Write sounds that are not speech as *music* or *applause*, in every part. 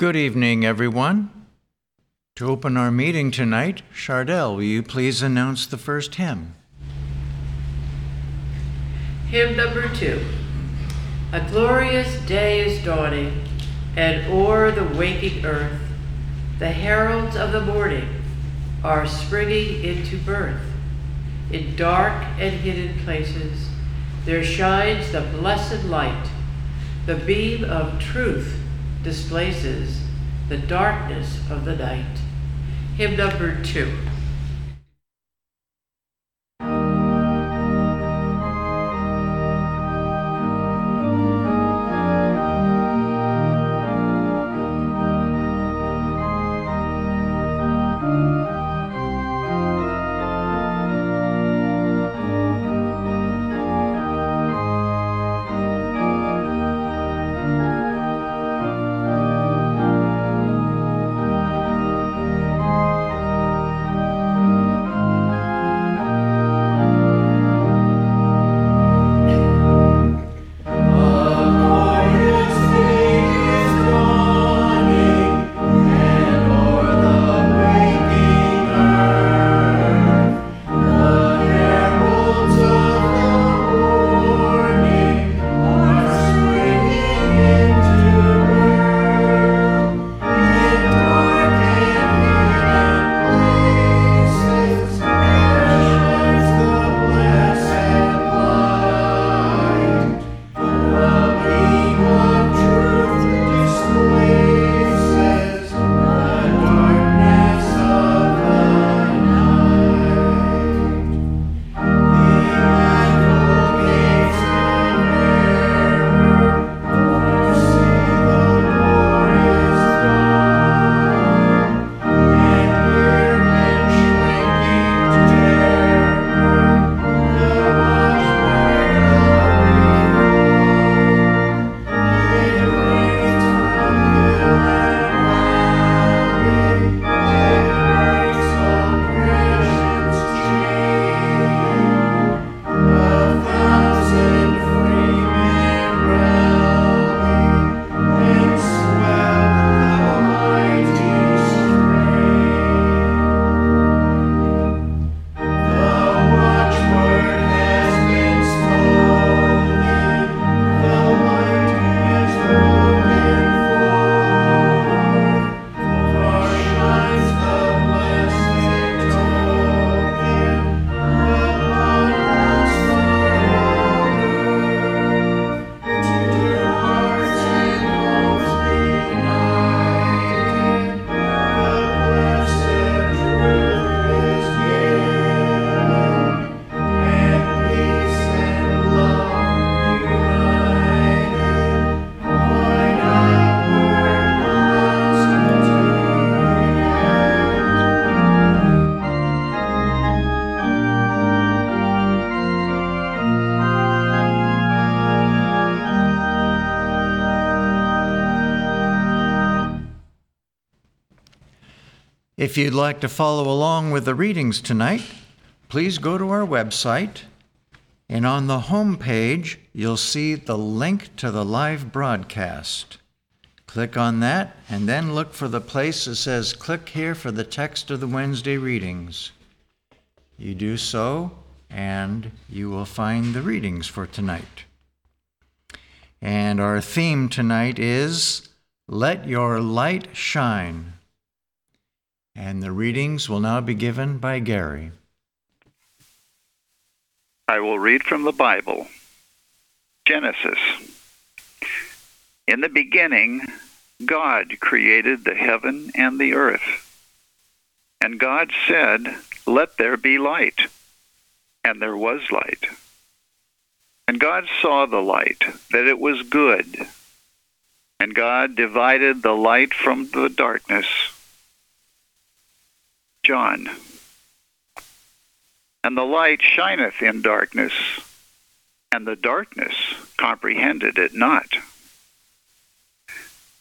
Good evening, everyone. To open our meeting tonight, Chardell, will you please announce the first hymn? Hymn number two. A glorious day is dawning, and o'er the waking earth, the heralds of the morning are springing into birth. In dark and hidden places, there shines the blessed light. The beam of truth displaces the darkness of the night. Hymn number two. If you'd like to follow along with the readings tonight, please go to our website, and on the home page, you'll see the link to the live broadcast. Click on that, and then look for the place that says Click here for the text of the Wednesday readings. You do so, and you will find the readings for tonight. And our theme tonight is Let Your Light Shine. And the readings will now be given by Gary. I will read from the Bible Genesis. In the beginning, God created the heaven and the earth. And God said, Let there be light. And there was light. And God saw the light, that it was good. And God divided the light from the darkness. John. And the light shineth in darkness, and the darkness comprehended it not.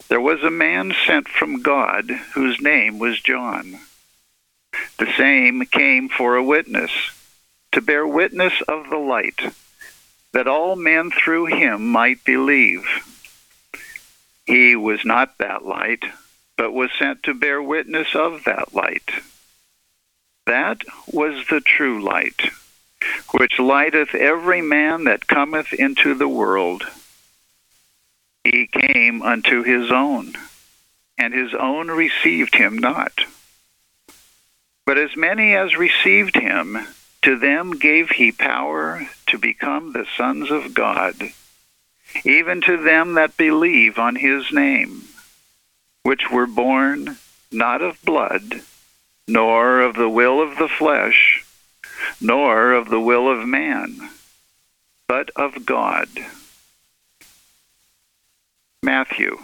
There was a man sent from God whose name was John. The same came for a witness, to bear witness of the light, that all men through him might believe. He was not that light, but was sent to bear witness of that light. That was the true light, which lighteth every man that cometh into the world. He came unto his own, and his own received him not. But as many as received him, to them gave he power to become the sons of God, even to them that believe on his name, which were born not of blood, nor of the will of the flesh, nor of the will of man, but of God. Matthew.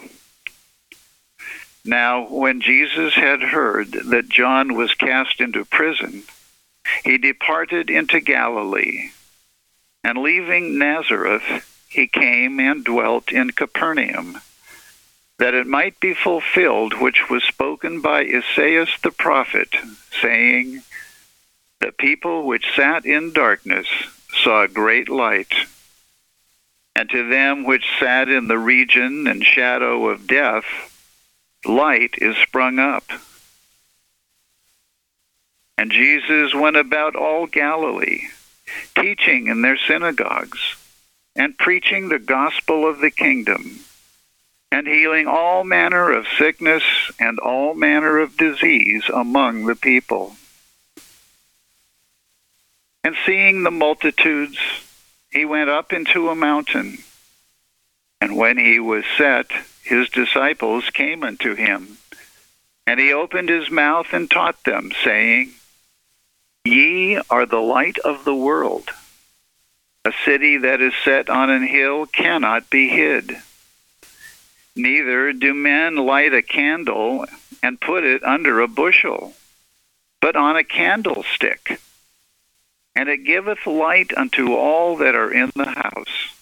Now, when Jesus had heard that John was cast into prison, he departed into Galilee, and leaving Nazareth, he came and dwelt in Capernaum, that it might be fulfilled which was spoken by Esaias the prophet, saying, The people which sat in darkness saw a great light. And to them which sat in the region and shadow of death, light is sprung up. And Jesus went about all Galilee, teaching in their synagogues, and preaching the gospel of the kingdom, and healing all manner of sickness and all manner of disease among the people. And seeing the multitudes, he went up into a mountain. And when he was set, his disciples came unto him. And he opened his mouth and taught them, saying, Ye are the light of the world. A city that is set on an hill cannot be hid. Neither do men light a candle and put it under a bushel, but on a candlestick, and it giveth light unto all that are in the house.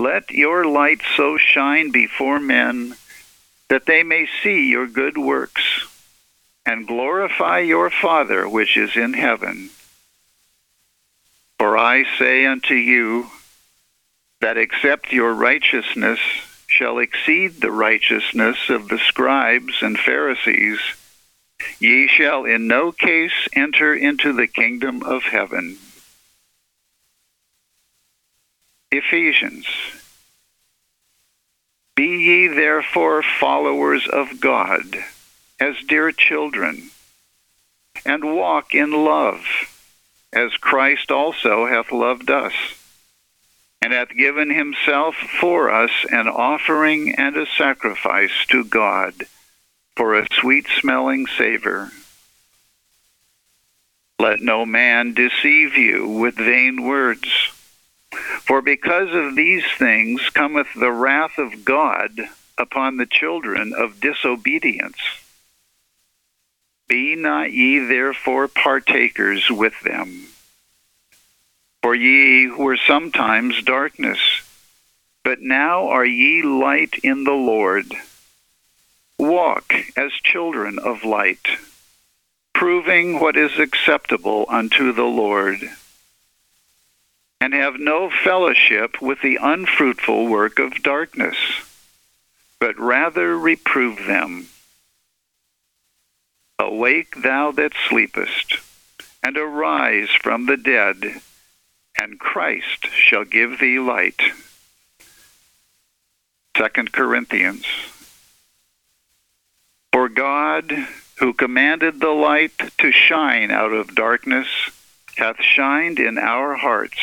Let your light so shine before men that they may see your good works and glorify your Father which is in heaven. For I say unto you that except your righteousness shall exceed the righteousness of the scribes and Pharisees, ye shall in no case enter into the kingdom of heaven. Ephesians. Be ye therefore followers of God as dear children, and walk in love, as Christ also hath loved us, and hath given himself for us an offering and a sacrifice to God for a sweet smelling savor. Let no man deceive you with vain words. For because of these things cometh the wrath of God upon the children of disobedience. Be not ye therefore partakers with them. For ye were sometimes darkness, but now are ye light in the Lord. Walk as children of light, proving what is acceptable unto the Lord. And have no fellowship with the unfruitful work of darkness, but rather reprove them. Awake, thou that sleepest, and arise from the dead, and Christ shall give thee light. 2 Corinthians. For God, who commanded the light to shine out of darkness, hath shined in our hearts,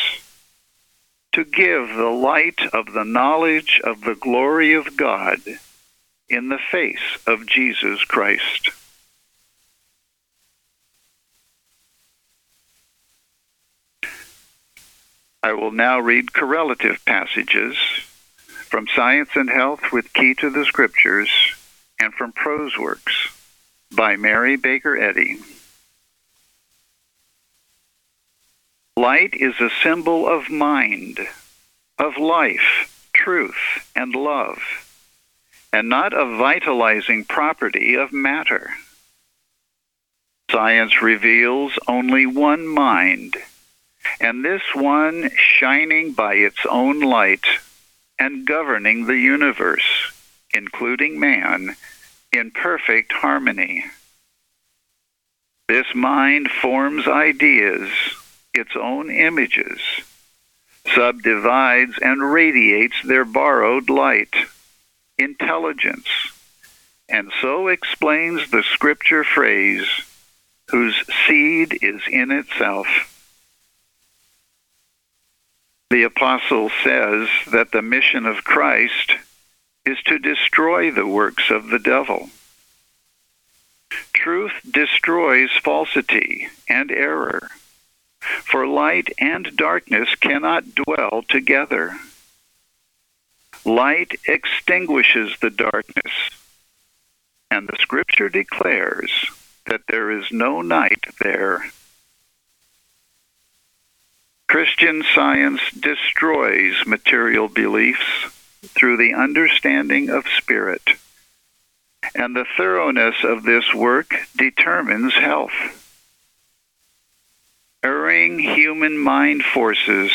to give the light of the knowledge of the glory of God in the face of Jesus Christ. I will now read correlative passages from Science and Health with Key to the Scriptures and from Prose Works by Mary Baker Eddy. Light is a symbol of mind, of life, truth, and love, and not a vitalizing property of matter. Science reveals only one mind and this one shining by its own light and governing the universe, including man, in perfect harmony. This mind forms ideas, its own images, subdivides and radiates their borrowed light, intelligence, and so explains the scripture phrase, whose seed is in itself. The apostle says that the mission of Christ is to destroy the works of the devil. Truth destroys falsity and error, for light and darkness cannot dwell together. Light extinguishes the darkness, and the Scripture declares that there is no night there. Christian science destroys material beliefs through the understanding of spirit, and the thoroughness of this work determines health. Erring human mind forces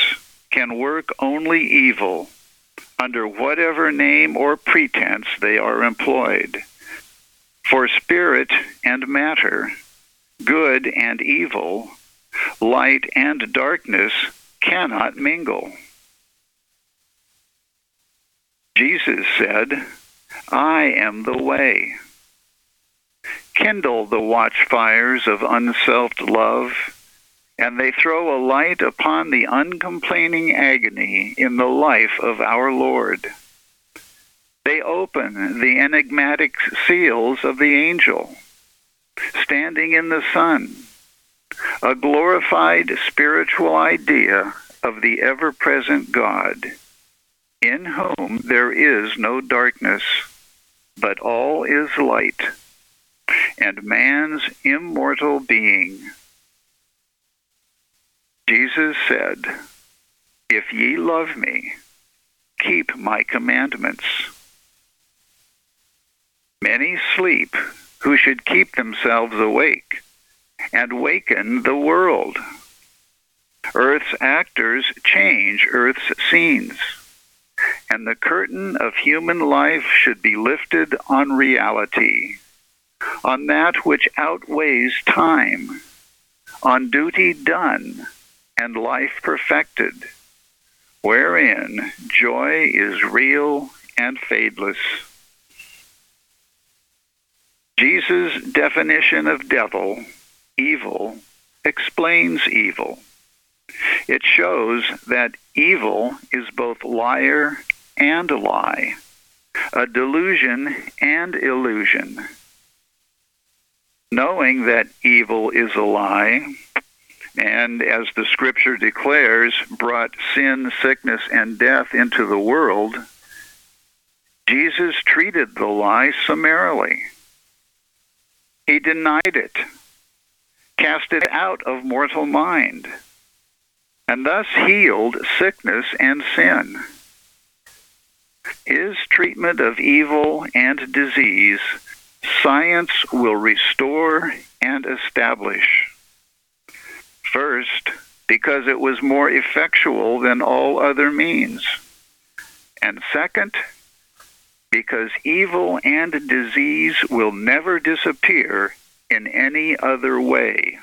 can work only evil under whatever name or pretense they are employed. For spirit and matter, good and evil, light and darkness cannot mingle. Jesus said, I am the way. Kindle the watchfires of unselfed love, and they throw a light upon the uncomplaining agony in the life of our Lord. They open the enigmatic seals of the angel, standing in the sun, a glorified spiritual idea of the ever present God in whom there is no darkness, but all is light, and man's immortal being. Jesus said, If ye love me, keep my commandments. Many sleep who should keep themselves awake and waken the world. Earth's actors change Earth's scenes and the curtain of human life should be lifted on reality, on that which outweighs time, on duty done and life perfected, wherein joy is real and fadeless. Jesus' definition of devil, evil, explains evil. It shows that evil is both liar and lie, a delusion and illusion. Knowing that evil is a lie, and as the scripture declares, brought sin, sickness, and death into the world, Jesus treated the lie summarily. He denied it, cast it out of mortal mind and thus healed sickness and sin. His treatment of evil and disease, science will restore and establish. First, because it was more effectual than all other means. And second, because evil and disease will never disappear in any other way.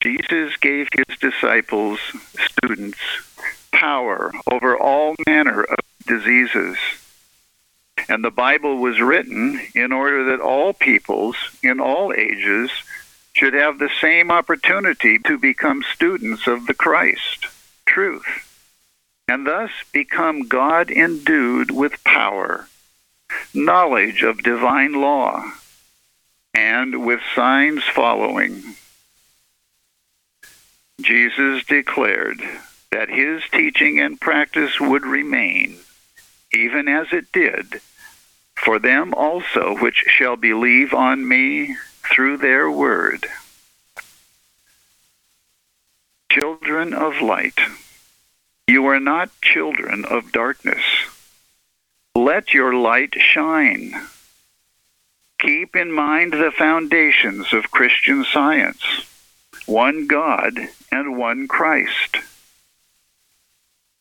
Jesus gave his disciples, students, power over all manner of diseases. And the Bible was written in order that all peoples in all ages should have the same opportunity to become students of the Christ, truth, and thus become God endued with power, knowledge of divine law, and with signs following. Jesus declared that his teaching and practice would remain, even as it did, for them also which shall believe on me through their word. Children of light, you are not children of darkness. Let your light shine. Keep in mind the foundations of Christian science one God and one Christ.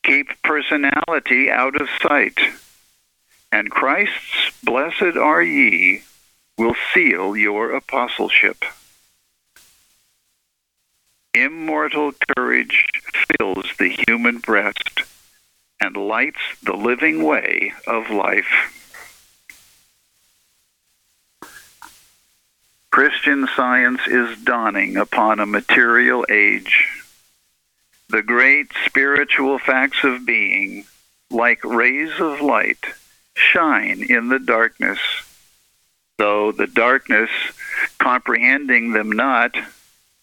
Keep personality out of sight. and Christ's blessed are ye will seal your apostleship. Immortal courage fills the human breast and lights the living way of life. Christian science is dawning upon a material age. The great spiritual facts of being, like rays of light, shine in the darkness, though the darkness, comprehending them not,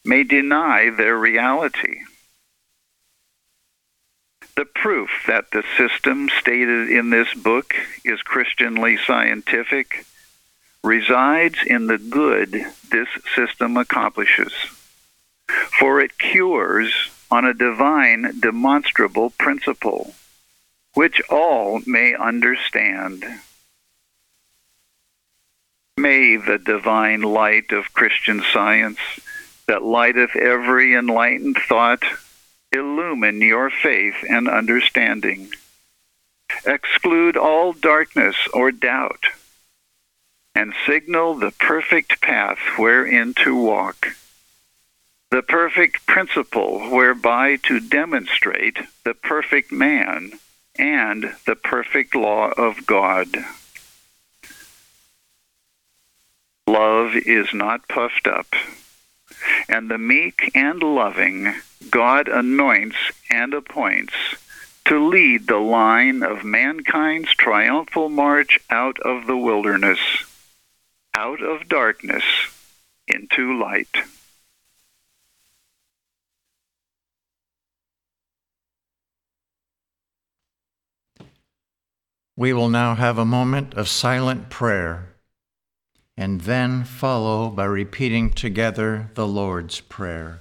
may deny their reality. The proof that the system stated in this book is Christianly scientific resides in the good this system accomplishes, for it cures on a divine demonstrable principle, which all may understand. May the divine light of Christian science that lighteth every enlightened thought illumine your faith and understanding. Exclude all darkness or doubt, and signal the perfect path wherein to walk, the perfect principle whereby to demonstrate the perfect man and the perfect law of God. Love is not puffed up, and the meek and loving God anoints and appoints to lead the line of mankind's triumphal march out of the wilderness, out of darkness into light. We will now have a moment of silent prayer and then follow by repeating together the Lord's Prayer.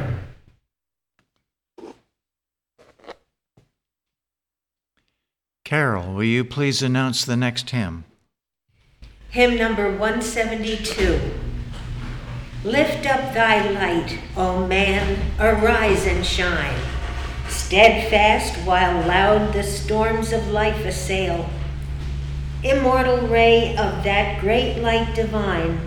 Carol, will you please announce the next hymn? Hymn number 172. Lift up thy light, O man, arise and shine. Steadfast while loud the storms of life assail. Immortal ray of that great light divine,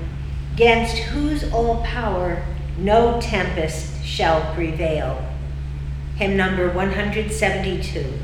gainst whose all power no tempest shall prevail. Hymn number 172.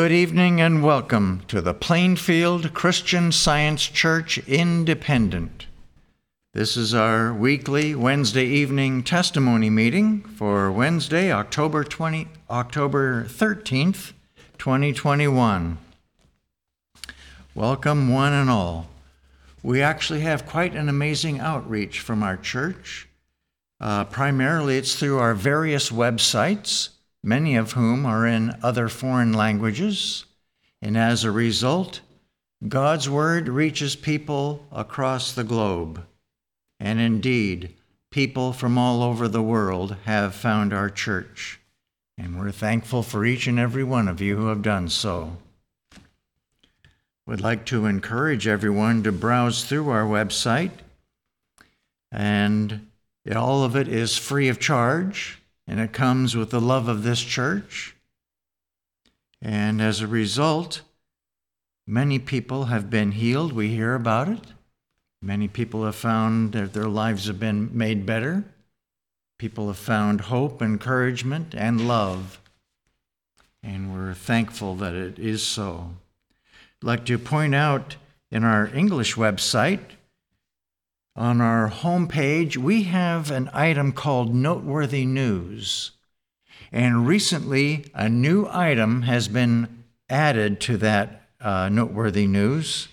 Good evening and welcome to the Plainfield Christian Science Church Independent. This is our weekly Wednesday evening testimony meeting for Wednesday, October 20 October 13th, 2021. Welcome one and all. We actually have quite an amazing outreach from our church. Uh, primarily, it's through our various websites many of whom are in other foreign languages. And as a result, God's Word reaches people across the globe. And indeed, people from all over the world have found our church. And we're thankful for each and every one of you who have done so. Would like to encourage everyone to browse through our website, and all of it is free of charge and it comes with the love of this church. And as a result, many people have been healed. We hear about it. Many people have found that their lives have been made better. People have found hope, encouragement, and love. And we're thankful that it is so. I'd like to point out in our English website, on our homepage, we have an item called Noteworthy News. And recently, a new item has been added to that uh, Noteworthy News.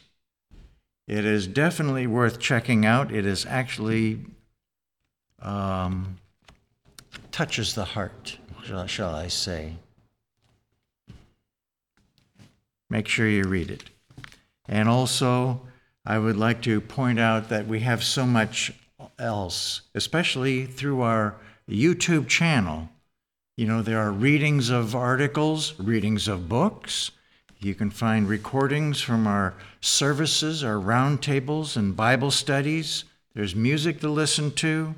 It is definitely worth checking out. It is actually um, touches the heart, shall, shall I say. Make sure you read it. And also, I would like to point out that we have so much else, especially through our YouTube channel. You know, there are readings of articles, readings of books. You can find recordings from our services, our roundtables, and Bible studies. There's music to listen to,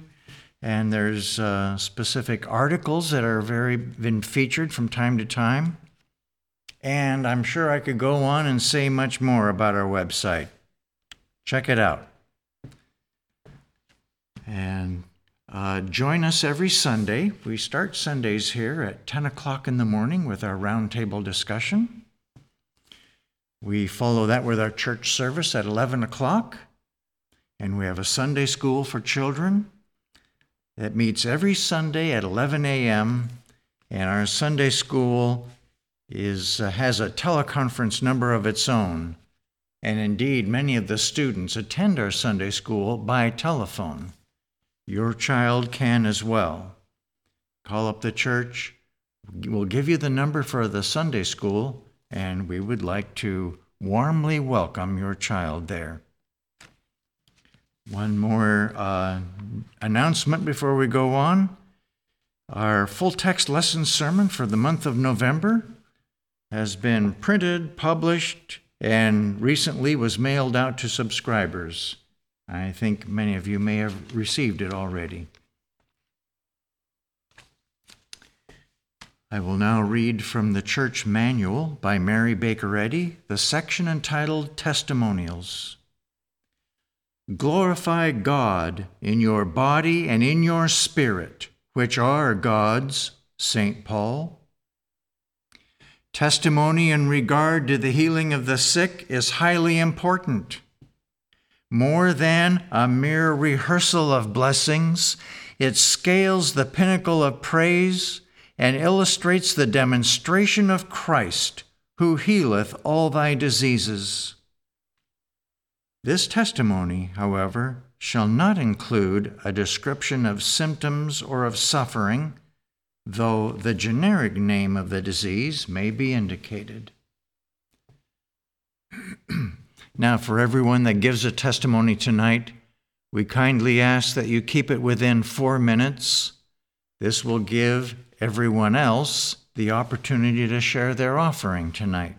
and there's uh, specific articles that are very been featured from time to time. And I'm sure I could go on and say much more about our website. Check it out. And uh, join us every Sunday. We start Sundays here at 10 o'clock in the morning with our roundtable discussion. We follow that with our church service at 11 o'clock. And we have a Sunday school for children that meets every Sunday at 11 a.m. And our Sunday school is, uh, has a teleconference number of its own. And indeed, many of the students attend our Sunday school by telephone. Your child can as well. Call up the church. We'll give you the number for the Sunday school, and we would like to warmly welcome your child there. One more uh, announcement before we go on. Our full text lesson sermon for the month of November has been printed, published, and recently was mailed out to subscribers. I think many of you may have received it already. I will now read from the Church Manual by Mary Baker Eddy, the section entitled Testimonials. Glorify God in your body and in your spirit, which are God's, St. Paul. Testimony in regard to the healing of the sick is highly important. More than a mere rehearsal of blessings, it scales the pinnacle of praise and illustrates the demonstration of Christ, who healeth all thy diseases. This testimony, however, shall not include a description of symptoms or of suffering though the generic name of the disease may be indicated. *clears throat* now, for everyone that gives a testimony tonight, we kindly ask that you keep it within four minutes. This will give everyone else the opportunity to share their offering tonight.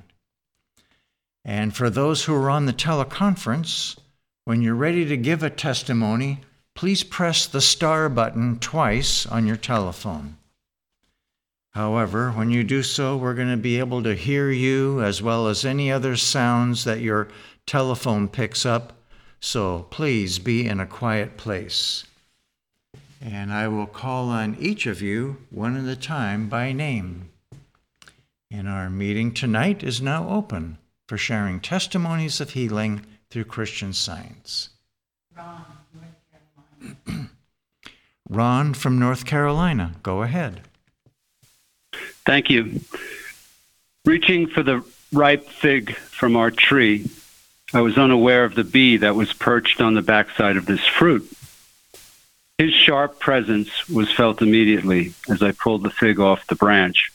And for those who are on the teleconference, when you're ready to give a testimony, please press the star button twice on your telephone. However, when you do so, we're going to be able to hear you as well as any other sounds that your telephone picks up. So please be in a quiet place. And I will call on each of you one at a time by name. And our meeting tonight is now open for sharing testimonies of healing through Christian science. Ron, North Carolina. *clears throat* Ron from North Carolina, go ahead. Thank you. Reaching for the ripe fig from our tree, I was unaware of the bee that was perched on the backside of this fruit. His sharp presence was felt immediately as I pulled the fig off the branch.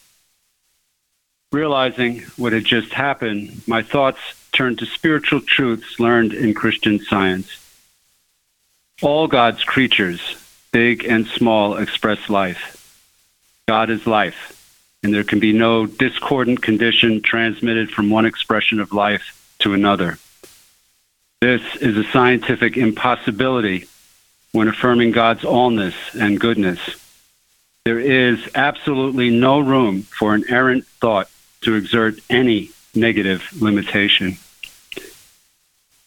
Realizing what had just happened, my thoughts turned to spiritual truths learned in Christian science. All God's creatures, big and small, express life. God is life, and there can be no discordant condition transmitted from one expression of life to another. This is a scientific impossibility when affirming God's allness and goodness. There is absolutely no room for an errant thought to exert any negative limitation.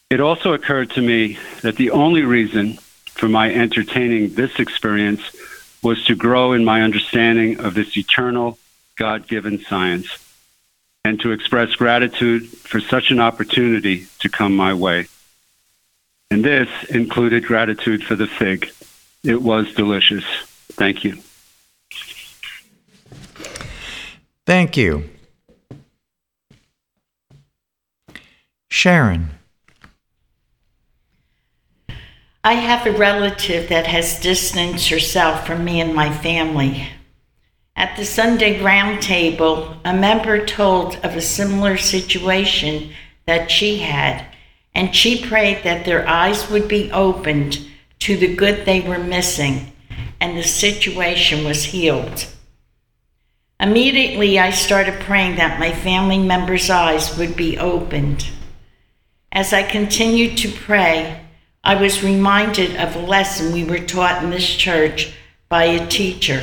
It also occurred to me that the only reason for my entertaining this experience was to grow in my understanding of this eternal, God given science and to express gratitude for such an opportunity to come my way. And this included gratitude for the fig. It was delicious. Thank you. Thank you. Sharon. I have a relative that has distanced herself from me and my family. At the Sunday roundtable, a member told of a similar situation that she had and she prayed that their eyes would be opened to the good they were missing, and the situation was healed. Immediately, I started praying that my family members' eyes would be opened. As I continued to pray, I was reminded of a lesson we were taught in this church by a teacher.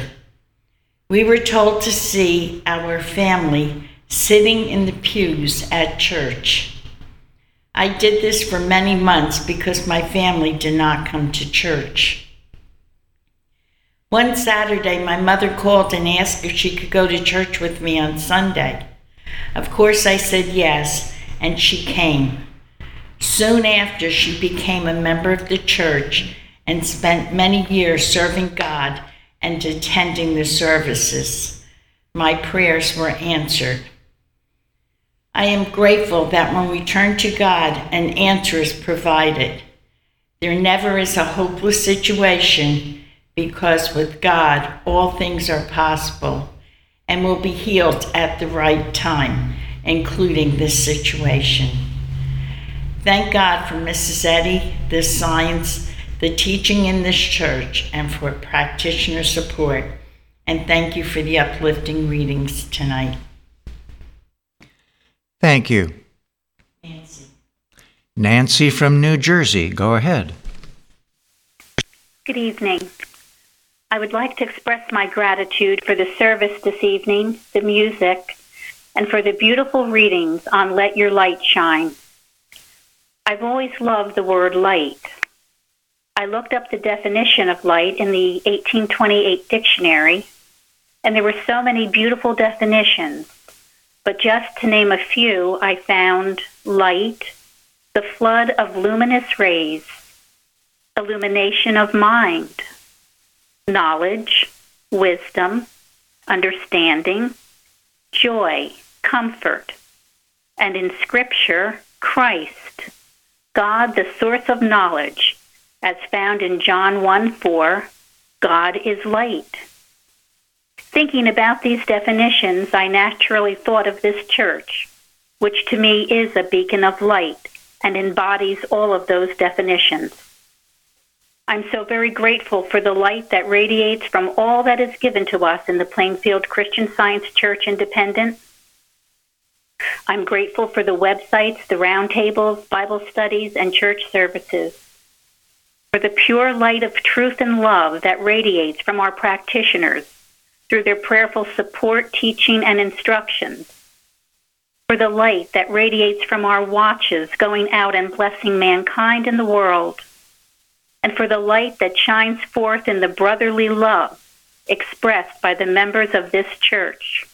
We were told to see our family sitting in the pews at church. I did this for many months because my family did not come to church. One Saturday, my mother called and asked if she could go to church with me on Sunday. Of course, I said yes, and she came. Soon after, she became a member of the church and spent many years serving God and attending the services. My prayers were answered. I am grateful that when we turn to God, an answer is provided. There never is a hopeless situation because with God, all things are possible and will be healed at the right time, including this situation. Thank God for Mrs. Eddy, this science, the teaching in this church, and for practitioner support. And thank you for the uplifting readings tonight. Thank you. Nancy. Nancy from New Jersey, go ahead. Good evening. I would like to express my gratitude for the service this evening, the music, and for the beautiful readings on Let Your Light Shine. I've always loved the word light. I looked up the definition of light in the 1828 dictionary, and there were so many beautiful definitions. But just to name a few, I found light, the flood of luminous rays, illumination of mind, knowledge, wisdom, understanding, joy, comfort, and in Scripture, Christ, God, the source of knowledge, as found in John 1 4, God is light. Thinking about these definitions, I naturally thought of this church, which to me is a beacon of light and embodies all of those definitions. I'm so very grateful for the light that radiates from all that is given to us in the Plainfield Christian Science Church Independent. I'm grateful for the websites, the roundtables, Bible studies, and church services. For the pure light of truth and love that radiates from our practitioners through their prayerful support, teaching, and instructions. For the light that radiates from our watches going out and blessing mankind and the world. And for the light that shines forth in the brotherly love expressed by the members of this church.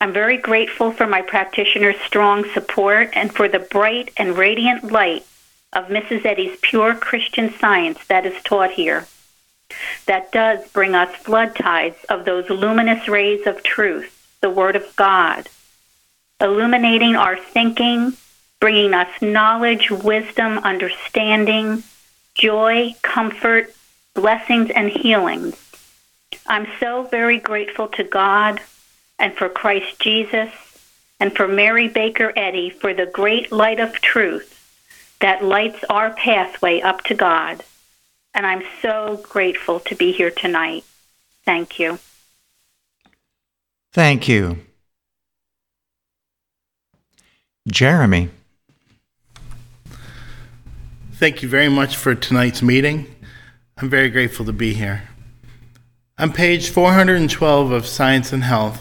I'm very grateful for my practitioner's strong support and for the bright and radiant light of Mrs. Eddy's pure Christian science that is taught here. That does bring us flood tides of those luminous rays of truth, the Word of God, illuminating our thinking, bringing us knowledge, wisdom, understanding, joy, comfort, blessings, and healings. I'm so very grateful to God and for Christ Jesus and for Mary Baker Eddy for the great light of truth that lights our pathway up to God. And I'm so grateful to be here tonight. Thank you. Thank you. Jeremy. Thank you very much for tonight's meeting. I'm very grateful to be here. On page 412 of Science and Health,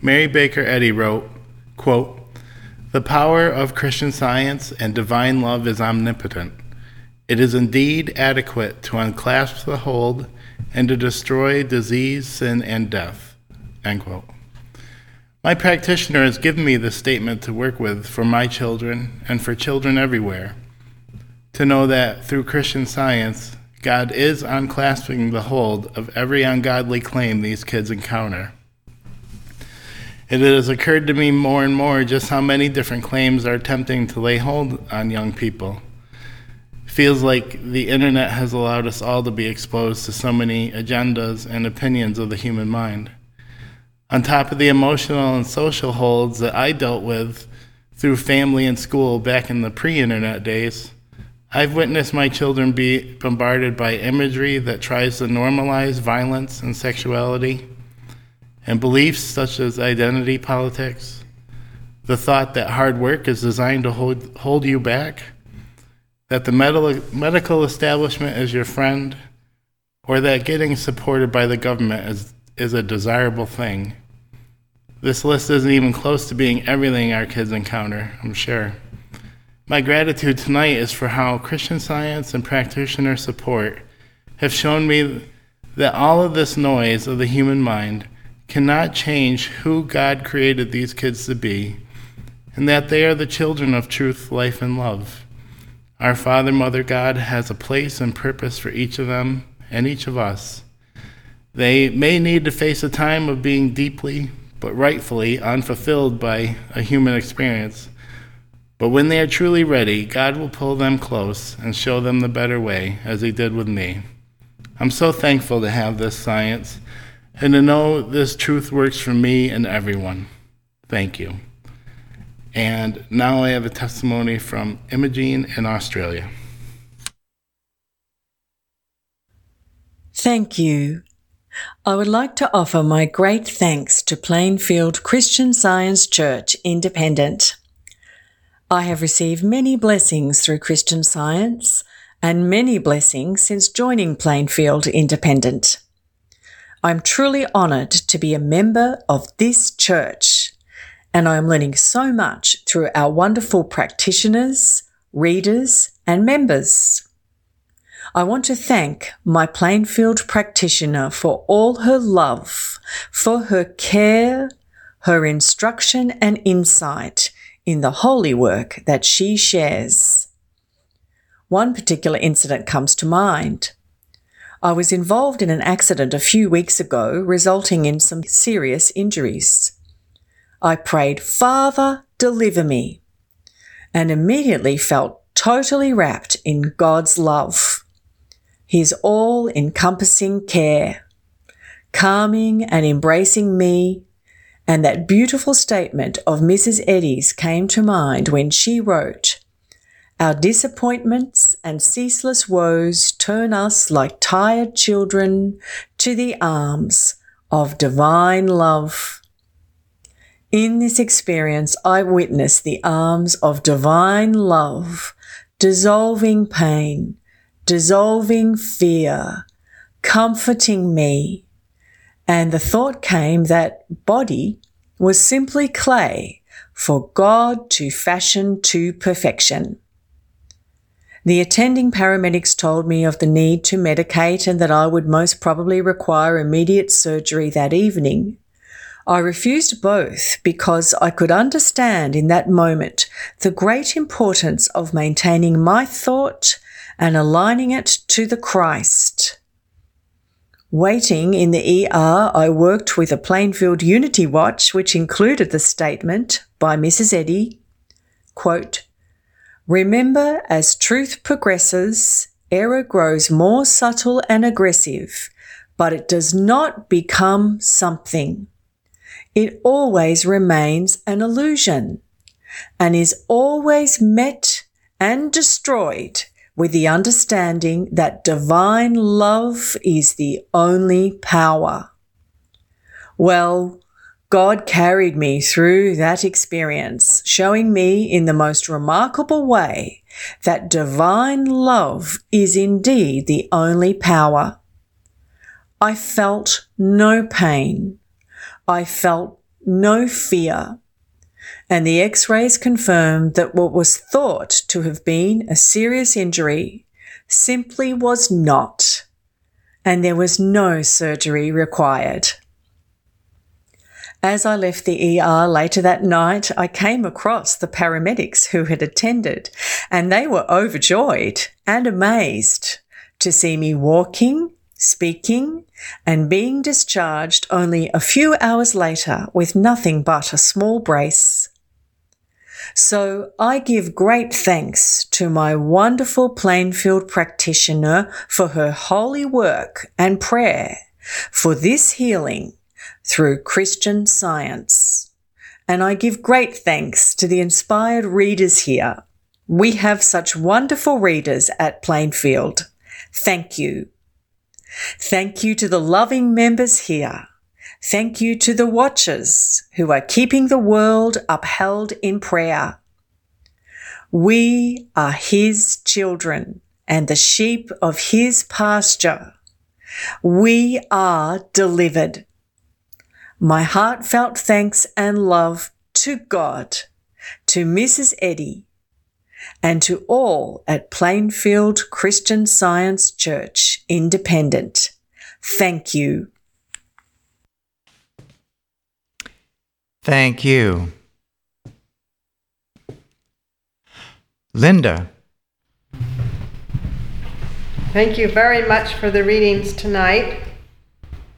Mary Baker Eddy wrote, quote, The power of Christian science and divine love is omnipotent. It is indeed adequate to unclasp the hold and to destroy disease, sin, and death. My practitioner has given me this statement to work with for my children and for children everywhere. To know that through Christian science, God is unclasping the hold of every ungodly claim these kids encounter. It has occurred to me more and more just how many different claims are attempting to lay hold on young people. Feels like the internet has allowed us all to be exposed to so many agendas and opinions of the human mind. On top of the emotional and social holds that I dealt with through family and school back in the pre internet days, I've witnessed my children be bombarded by imagery that tries to normalize violence and sexuality and beliefs such as identity politics, the thought that hard work is designed to hold, hold you back, that the medical, medical establishment is your friend, or that getting supported by the government is, is a desirable thing. This list isn't even close to being everything our kids encounter, I'm sure. My gratitude tonight is for how Christian science and practitioner support have shown me that all of this noise of the human mind cannot change who God created these kids to be, and that they are the children of truth, life, and love. Our Father, Mother God has a place and purpose for each of them and each of us. They may need to face a time of being deeply, but rightfully, unfulfilled by a human experience. But when they are truly ready, God will pull them close and show them the better way, as He did with me. I'm so thankful to have this science and to know this truth works for me and everyone. Thank you. And now I have a testimony from Imogene in Australia. Thank you. I would like to offer my great thanks to Plainfield Christian Science Church Independent. I have received many blessings through Christian Science and many blessings since joining Plainfield Independent. I'm truly honored to be a member of this church, and I'm learning so much through our wonderful practitioners, readers, and members. I want to thank my Plainfield practitioner for all her love, for her care, her instruction and insight in the holy work that she shares. One particular incident comes to mind. I was involved in an accident a few weeks ago, resulting in some serious injuries. I prayed, Father, deliver me, and immediately felt totally wrapped in God's love. His all encompassing care, calming and embracing me, and that beautiful statement of Mrs. Eddy's came to mind when she wrote, our disappointments and ceaseless woes turn us like tired children to the arms of divine love. In this experience, I witnessed the arms of divine love dissolving pain, dissolving fear, comforting me. And the thought came that body was simply clay for God to fashion to perfection. The attending paramedics told me of the need to medicate and that I would most probably require immediate surgery that evening. I refused both because I could understand in that moment the great importance of maintaining my thought and aligning it to the Christ. Waiting in the ER, I worked with a Plainfield Unity Watch, which included the statement by Mrs. Eddy quote, Remember, as truth progresses, error grows more subtle and aggressive, but it does not become something. It always remains an illusion and is always met and destroyed with the understanding that divine love is the only power. Well, God carried me through that experience, showing me in the most remarkable way that divine love is indeed the only power. I felt no pain. I felt no fear. And the x rays confirmed that what was thought to have been a serious injury simply was not, and there was no surgery required. As I left the ER later that night, I came across the paramedics who had attended, and they were overjoyed and amazed to see me walking, speaking, and being discharged only a few hours later with nothing but a small brace. So I give great thanks to my wonderful Plainfield practitioner for her holy work and prayer for this healing through Christian science. And I give great thanks to the inspired readers here. We have such wonderful readers at Plainfield. Thank you. Thank you to the loving members here. Thank you to the watchers who are keeping the world upheld in prayer. We are His children and the sheep of His pasture. We are delivered my heartfelt thanks and love to God, to Mrs. Eddy, and to all at Plainfield Christian Science Church Independent. Thank you. Thank you. Linda. Thank you very much for the readings tonight.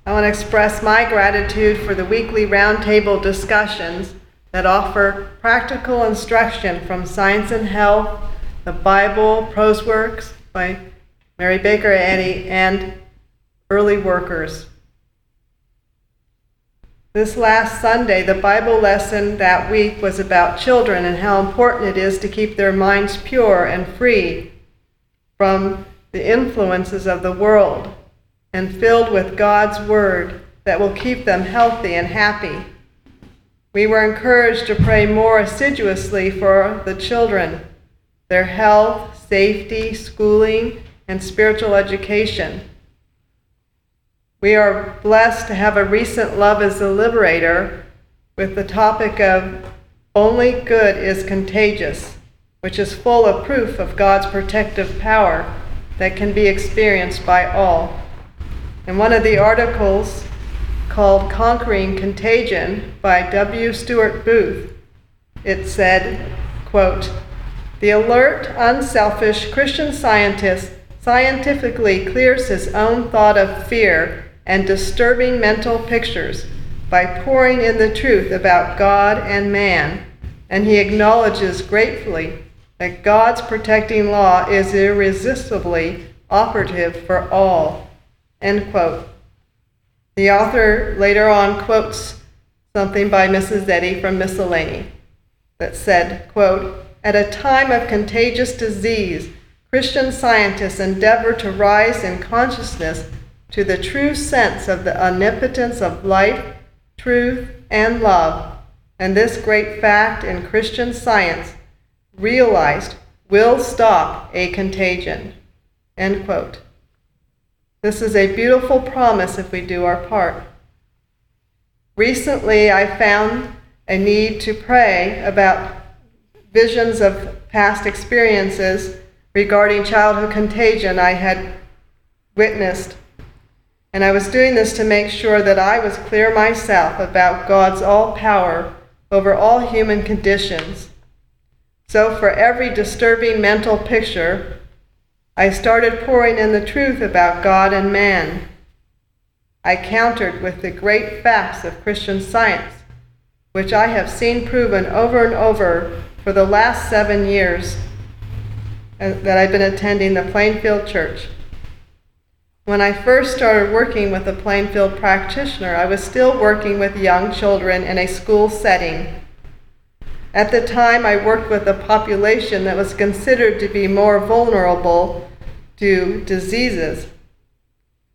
I want to express my gratitude for the weekly roundtable discussions that offer practical instruction from Science and Health, the Bible, Prose Works by Mary Baker Eddy, and Early Workers. This last Sunday, the Bible lesson that week was about children and how important it is to keep their minds pure and free from the influences of the world and filled with God's Word that will keep them healthy and happy. We were encouraged to pray more assiduously for the children, their health, safety, schooling, and spiritual education. We are blessed to have a recent Love as a Liberator with the topic of Only Good is Contagious, which is full of proof of God's protective power that can be experienced by all. In one of the articles called Conquering Contagion by W. Stuart Booth, it said, quote, The alert, unselfish Christian scientist scientifically clears his own thought of fear and disturbing mental pictures by pouring in the truth about God and man, and he acknowledges gratefully that God's protecting law is irresistibly operative for all End quote. The author later on quotes something by Mrs. Eddy from Miscellany that said, quote, At a time of contagious disease, Christian scientists endeavor to rise in consciousness to the true sense of the omnipotence of life, truth, and love, and this great fact in Christian science realized will stop a contagion. End quote. This is a beautiful promise if we do our part. Recently, I found a need to pray about visions of past experiences regarding childhood contagion I had witnessed. And I was doing this to make sure that I was clear myself about God's all power over all human conditions. So, for every disturbing mental picture, I started pouring in the truth about God and man. I countered with the great facts of Christian science, which I have seen proven over and over for the last seven years uh, that I've been attending the Plainfield Church. When I first started working with a Plainfield practitioner, I was still working with young children in a school setting. At the time, I worked with a population that was considered to be more vulnerable to diseases.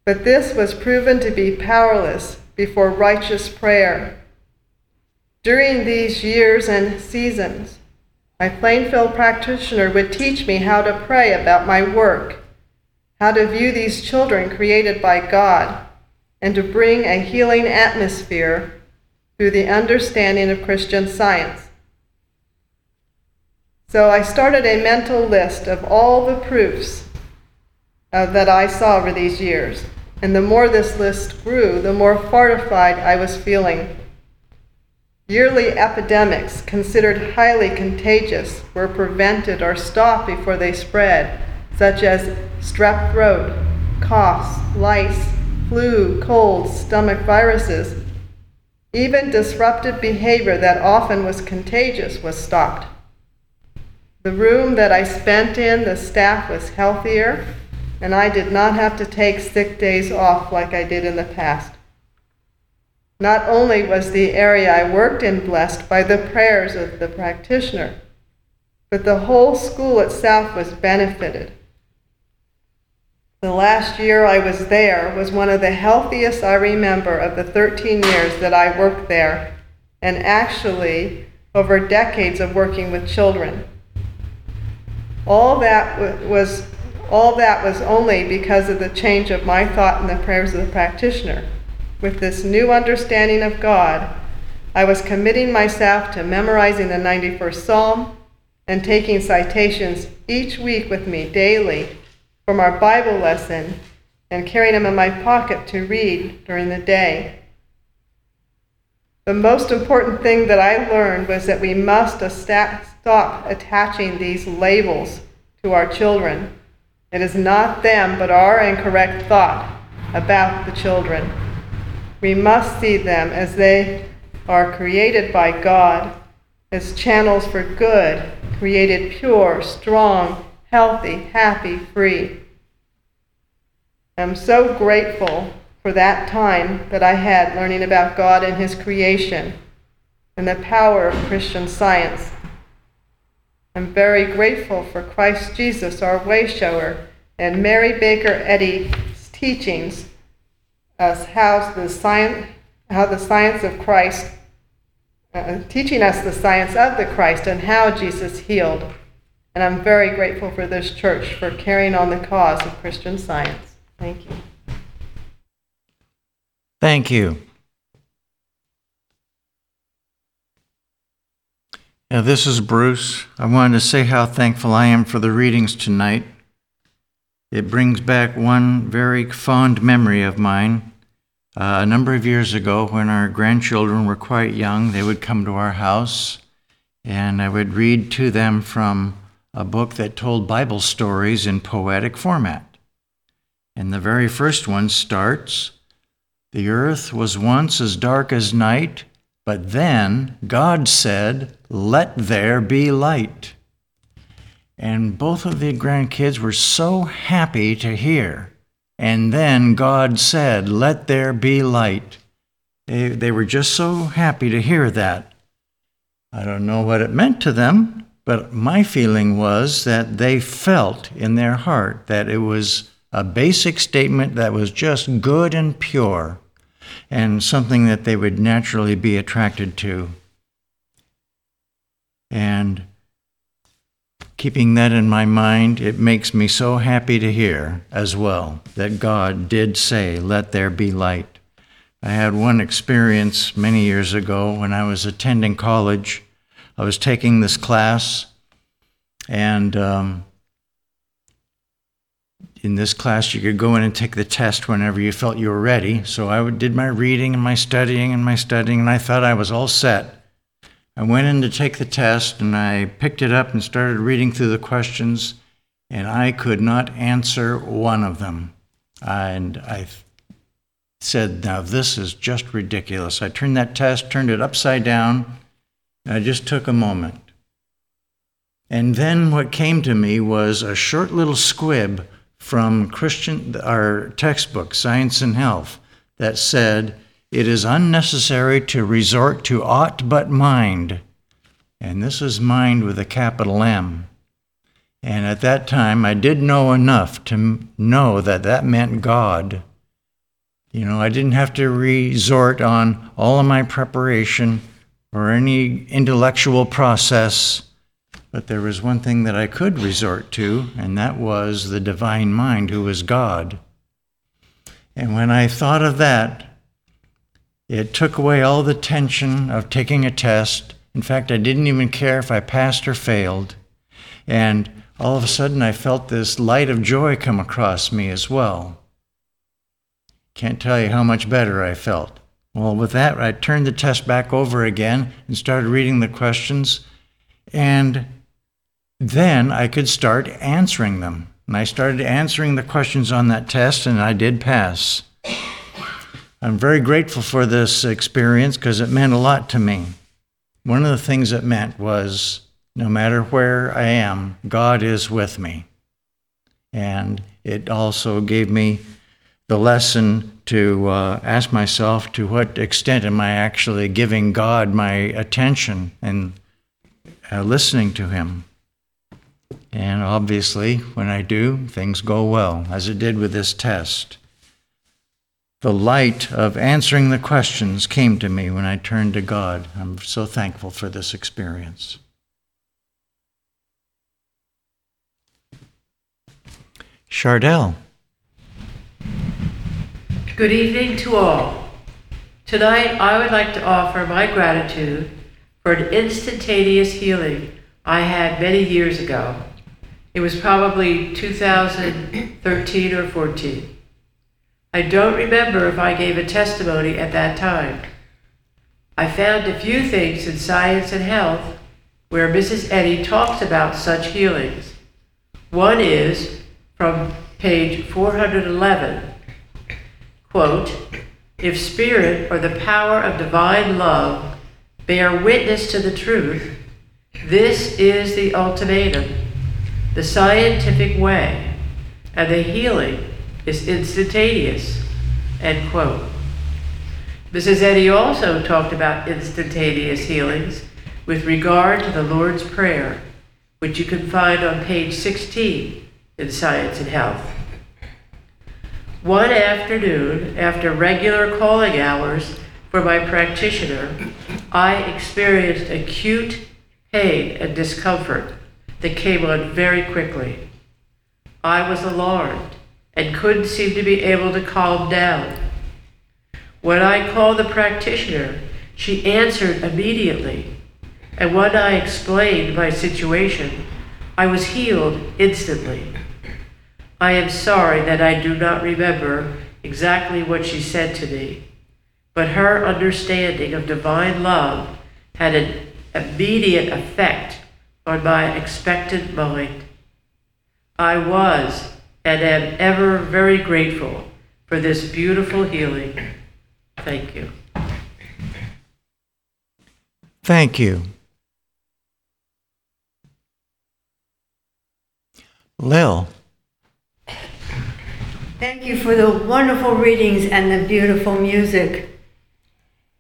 But this was proven to be powerless before righteous prayer. During these years and seasons, my Plainfield practitioner would teach me how to pray about my work, how to view these children created by God, and to bring a healing atmosphere through the understanding of Christian science. So I started a mental list of all the proofs uh, that I saw over these years. And the more this list grew, the more fortified I was feeling. Yearly epidemics considered highly contagious were prevented or stopped before they spread, such as strep throat, coughs, lice, flu, colds, stomach viruses. Even disruptive behavior that often was contagious was stopped. The room that I spent in, the staff was healthier, and I did not have to take sick days off like I did in the past. Not only was the area I worked in blessed by the prayers of the practitioner, but the whole school itself was benefited. The last year I was there was one of the healthiest I remember of the 13 years that I worked there, and actually over decades of working with children. All that was all that was only because of the change of my thought and the prayers of the practitioner. With this new understanding of God, I was committing myself to memorizing the 91st Psalm and taking citations each week with me daily from our Bible lesson and carrying them in my pocket to read during the day. The most important thing that I learned was that we must stop attaching these labels to our children. It is not them, but our incorrect thought about the children. We must see them as they are created by God, as channels for good, created pure, strong, healthy, happy, free. I'm so grateful for that time that I had learning about God and His creation and the power of Christian science. I'm very grateful for Christ Jesus, our way shower, and Mary Baker Eddy's teachings as how the science, how the science of Christ, uh, teaching us the science of the Christ and how Jesus healed. And I'm very grateful for this church for carrying on the cause of Christian science. Thank you. Thank you. Yeah, this is Bruce. I wanted to say how thankful I am for the readings tonight. It brings back one very fond memory of mine. Uh, a number of years ago, when our grandchildren were quite young, they would come to our house, and I would read to them from a book that told Bible stories in poetic format. And the very first one starts The earth was once as dark as night but then God said, Let there be light. And both of the grandkids were so happy to hear. And then God said, Let there be light. They, they were just so happy to hear that. I don't know what it meant to them, but my feeling was that they felt in their heart that it was a basic statement that was just good and pure and something that they would naturally be attracted to. And keeping that in my mind, it makes me so happy to hear as well that God did say, Let there be light. I had one experience many years ago when I was attending college. I was taking this class, and um, in this class, you could go in and take the test whenever you felt you were ready. So I did my reading and my studying and my studying, and I thought I was all set. I went in to take the test and I picked it up and started reading through the questions, and I could not answer one of them. And I said, Now this is just ridiculous. I turned that test, turned it upside down, and I just took a moment. And then what came to me was a short little squib from Christian our textbook, Science and Health, that said, It is unnecessary to resort to aught but mind. And this is mind with a capital M. And at that time, I did know enough to know that that meant God. You know, I didn't have to resort on all of my preparation or any intellectual process, but there was one thing that I could resort to, and that was the divine mind, who is God. And when I thought of that, it took away all the tension of taking a test. In fact, I didn't even care if I passed or failed. And all of a sudden, I felt this light of joy come across me as well. Can't tell you how much better I felt. Well, with that, I turned the test back over again and started reading the questions. And then I could start answering them. And I started answering the questions on that test, and I did pass. I'm very grateful for this experience because it meant a lot to me. One of the things it meant was no matter where I am, God is with me. And it also gave me the lesson to uh, ask myself to what extent am I actually giving God my attention and uh, listening to Him. And obviously, when I do, things go well, as it did with this test. The light of answering the questions came to me when I turned to God. I'm so thankful for this experience. Chardell. Good evening to all. Tonight, I would like to offer my gratitude for an instantaneous healing I had many years ago. It was probably 2013 or 14. I don't remember if I gave a testimony at that time. I found a few things in Science and Health where Mrs. Eddy talks about such healings. One is from page 411 quote, if spirit or the power of divine love bear witness to the truth, this is the ultimatum, the scientific way, and the healing is instantaneous, end quote. Mrs. Eddy also talked about instantaneous healings with regard to the Lord's Prayer, which you can find on page 16 in Science and Health. One afternoon, after regular calling hours for my practitioner, I experienced acute pain and discomfort that came on very quickly. I was alarmed and couldn't seem to be able to calm down. When I called the practitioner, she answered immediately, and when I explained my situation, I was healed instantly. I am sorry that I do not remember exactly what she said to me, but her understanding of divine love had an immediate effect on my expectant mind. I was and am ever very grateful for this beautiful healing. Thank you. Thank you. Lil. Thank you for the wonderful readings and the beautiful music.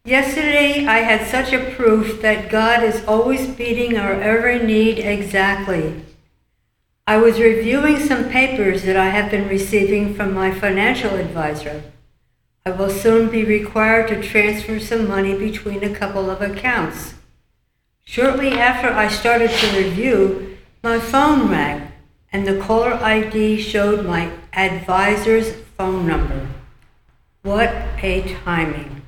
Yesterday, I had such a proof that God is always meeting our every need exactly. I was reviewing some papers that I have been receiving from my financial advisor. I will soon be required to transfer some money between a couple of accounts. Shortly after I started to review, my phone rang and the caller ID showed my advisor's phone number. What a timing.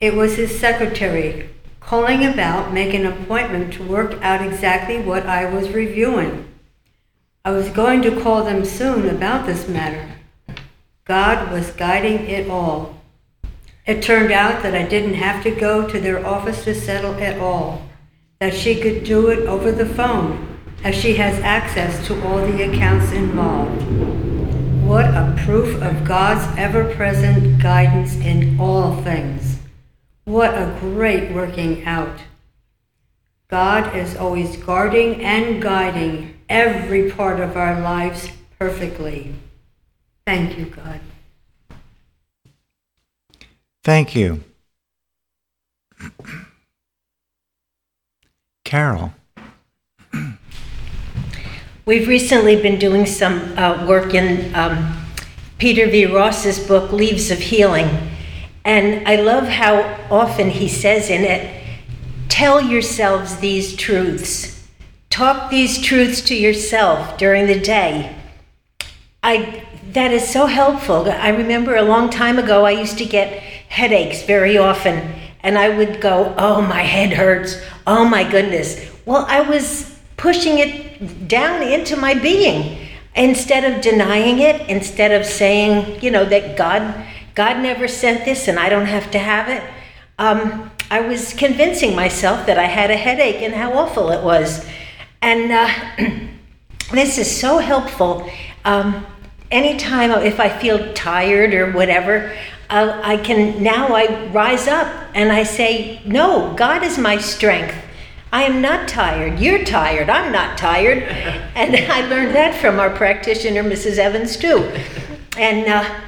It was his secretary calling about making an appointment to work out exactly what I was reviewing. I was going to call them soon about this matter. God was guiding it all. It turned out that I didn't have to go to their office to settle at all, that she could do it over the phone, as she has access to all the accounts involved. What a proof of God's ever present guidance in all things. What a great working out. God is always guarding and guiding every part of our lives perfectly. Thank you, God. Thank you. Carol. We've recently been doing some uh, work in um, Peter V. Ross's book, Leaves of Healing. And I love how often he says in it, tell yourselves these truths. Talk these truths to yourself during the day. I, that is so helpful. I remember a long time ago, I used to get headaches very often, and I would go, Oh, my head hurts. Oh, my goodness. Well, I was pushing it down into my being instead of denying it, instead of saying, you know, that God, God never sent this and I don't have to have it. Um, I was convincing myself that I had a headache and how awful it was. And uh, *clears throat* this is so helpful. Um, anytime if I feel tired or whatever, uh, I can now I rise up and I say, No, God is my strength. I am not tired. You're tired. I'm not tired. *laughs* and I learned that from our practitioner, Mrs. Evans, too. And uh,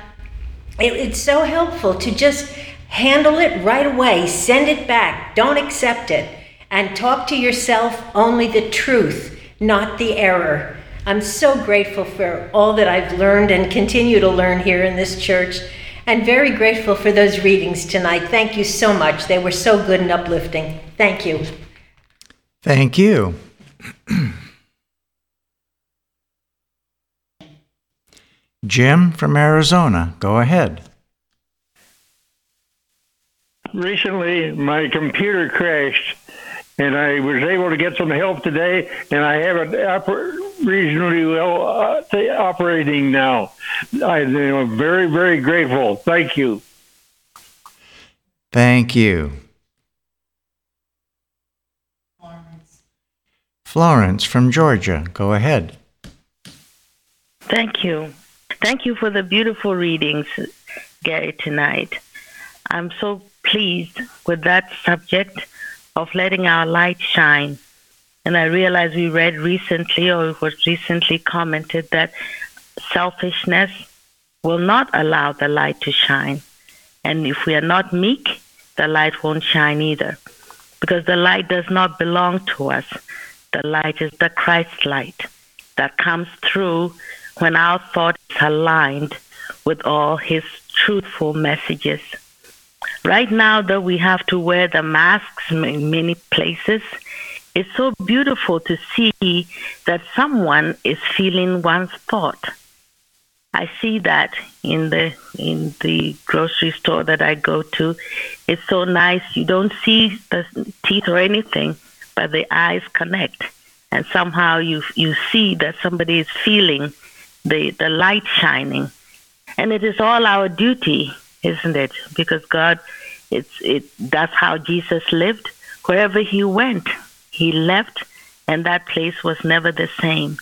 it, it's so helpful to just handle it right away, send it back, don't accept it, and talk to yourself only the truth, not the error. I'm so grateful for all that I've learned and continue to learn here in this church, and very grateful for those readings tonight. Thank you so much. They were so good and uplifting. Thank you. Thank you. Jim from Arizona, go ahead. Recently, my computer crashed, and I was able to get some help today, and I have it oper- reasonably well uh, operating now. I am very, very grateful. Thank you. Thank you. Florence from Georgia, go ahead. Thank you. Thank you for the beautiful readings, Gary, tonight. I'm so pleased with that subject of letting our light shine. And I realize we read recently, or it was recently commented, that selfishness will not allow the light to shine. And if we are not meek, the light won't shine either. Because the light does not belong to us. The light is the Christ light that comes through when our thoughts aligned with all his truthful messages. Right now, though we have to wear the masks in many places, it's so beautiful to see that someone is feeling one's thought. I see that in the in the grocery store that I go to. It's so nice. You don't see the teeth or anything, but the eyes connect, and somehow you you see that somebody is feeling the the light shining, and it is all our duty, isn't it? Because God, it's it that's how Jesus lived. Wherever he went, he left, and that place was never the same.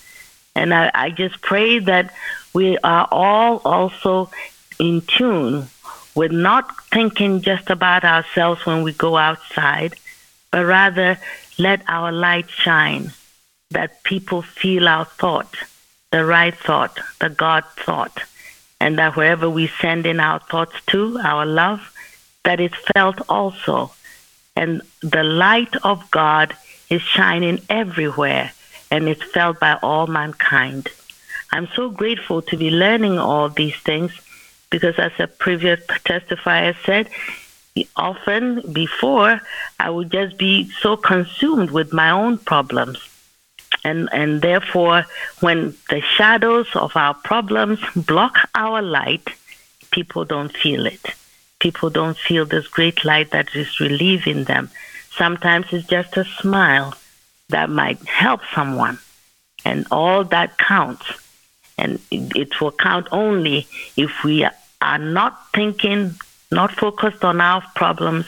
And I, I just pray that we are all also in tune with not thinking just about ourselves when we go outside, but rather let our light shine, that people feel our thought, the right thought, the God thought, and that wherever we send in our thoughts to, our love, that it's felt also. And the light of God is shining everywhere, and it's felt by all mankind. I'm so grateful to be learning all these things because, as a previous testifier said, often before I would just be so consumed with my own problems. And, and therefore, when the shadows of our problems block our light, people don't feel it. People don't feel this great light that is relieving them. Sometimes it's just a smile that might help someone. And all that counts. And it, will count only if we are not thinking, not focused on our problems,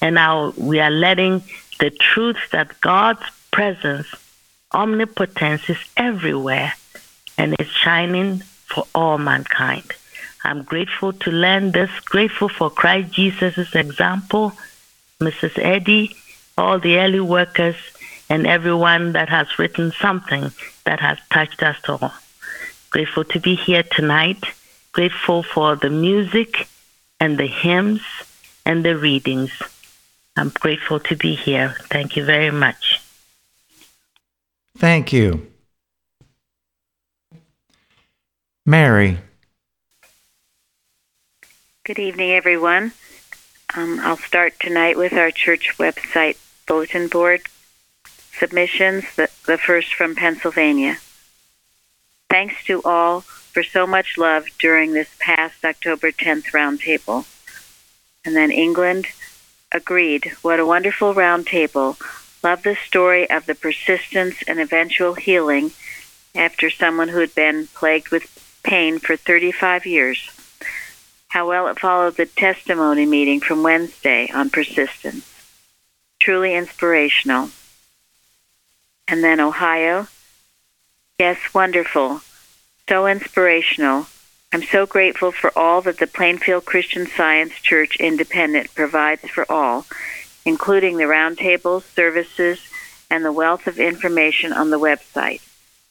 and now we are letting the truth that God's presence, omnipotence is everywhere and is shining for all mankind. I'm grateful to learn this, grateful for Christ Jesus' example, Mrs. Eddy, all the early workers, and everyone that has written something that has touched us all. Grateful to be here tonight, grateful for the music and the hymns and the readings. I'm grateful to be here. Thank you very much. Thank you. Mary. Good evening, everyone. Um, I'll start tonight with our church website bulletin board submissions, the, the first from Pennsylvania. Thanks to all for so much love during this past October 10th roundtable. And then England agreed. What a wonderful roundtable. Love the story of the persistence and eventual healing after someone who had been plagued with pain for 35 years. How well it followed the testimony meeting from Wednesday on persistence. Truly inspirational. And then Ohio. Yes, wonderful. So inspirational. I'm so grateful for all that the Plainfield Christian Science Church Independent provides for all, including the roundtables, services, and the wealth of information on the website.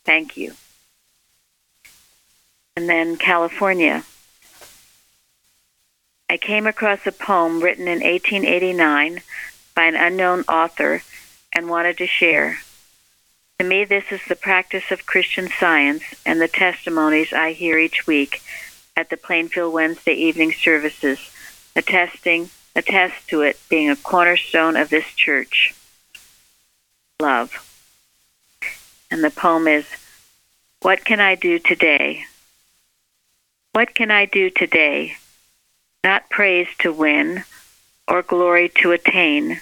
Thank you. And then California. I came across a poem written in 1889 by an unknown author and wanted to share. To me, this is the practice of Christian science and the testimonies I hear each week at the Plainfield Wednesday evening services, attesting attest to it being a cornerstone of this church. Love. And the poem is What can I do today? What can I do today? Not praise to win, or glory to attain,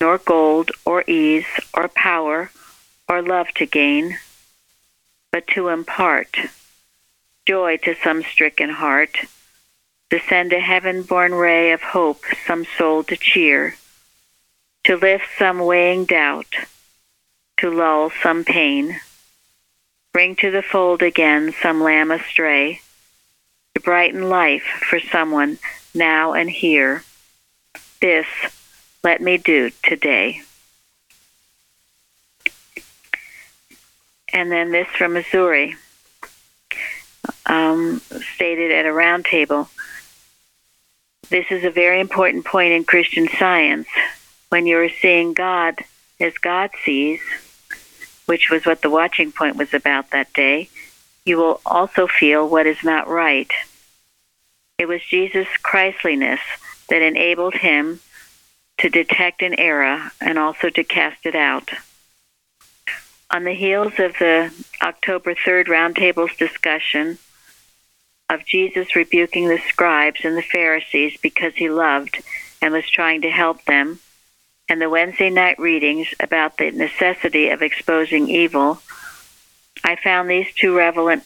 nor gold, or ease, or power, or love to gain, but to impart joy to some stricken heart, to send a heaven born ray of hope some soul to cheer, to lift some weighing doubt, to lull some pain, bring to the fold again some lamb astray, to brighten life for someone now and here. This let me do today. And then this from Missouri, um, stated at a roundtable. This is a very important point in Christian science. When you are seeing God as God sees, which was what the watching point was about that day, you will also feel what is not right. It was Jesus' Christliness that enabled him to detect an error and also to cast it out. On the heels of the October 3rd Roundtable's discussion of Jesus rebuking the scribes and the Pharisees because he loved and was trying to help them, and the Wednesday night readings about the necessity of exposing evil, I found these two relevant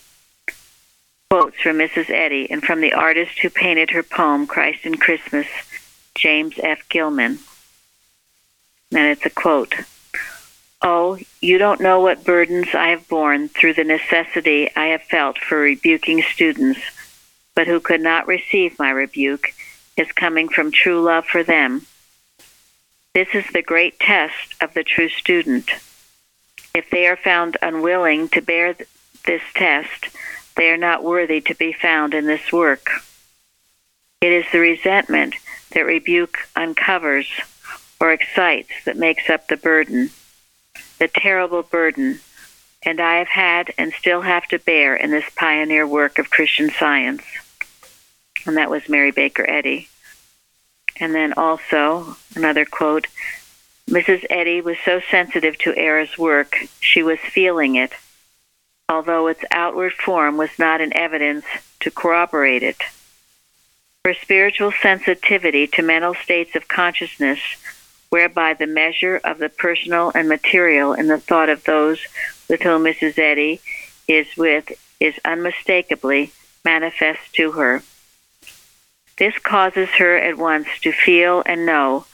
quotes from Mrs. Eddy and from the artist who painted her poem, Christ and Christmas, James F. Gilman. And it's a quote. Oh, you don't know what burdens I have borne through the necessity I have felt for rebuking students, but who could not receive my rebuke is coming from true love for them. This is the great test of the true student. If they are found unwilling to bear this test, they are not worthy to be found in this work. It is the resentment that rebuke uncovers or excites that makes up the burden the terrible burden, and I have had and still have to bear in this pioneer work of Christian science. And that was Mary Baker Eddy. And then also, another quote Mrs. Eddy was so sensitive to Era's work, she was feeling it, although its outward form was not an evidence to corroborate it. Her spiritual sensitivity to mental states of consciousness whereby the measure of the personal and material in the thought of those with whom Mrs. Eddy is with is unmistakably manifest to her. This causes her at once to feel and know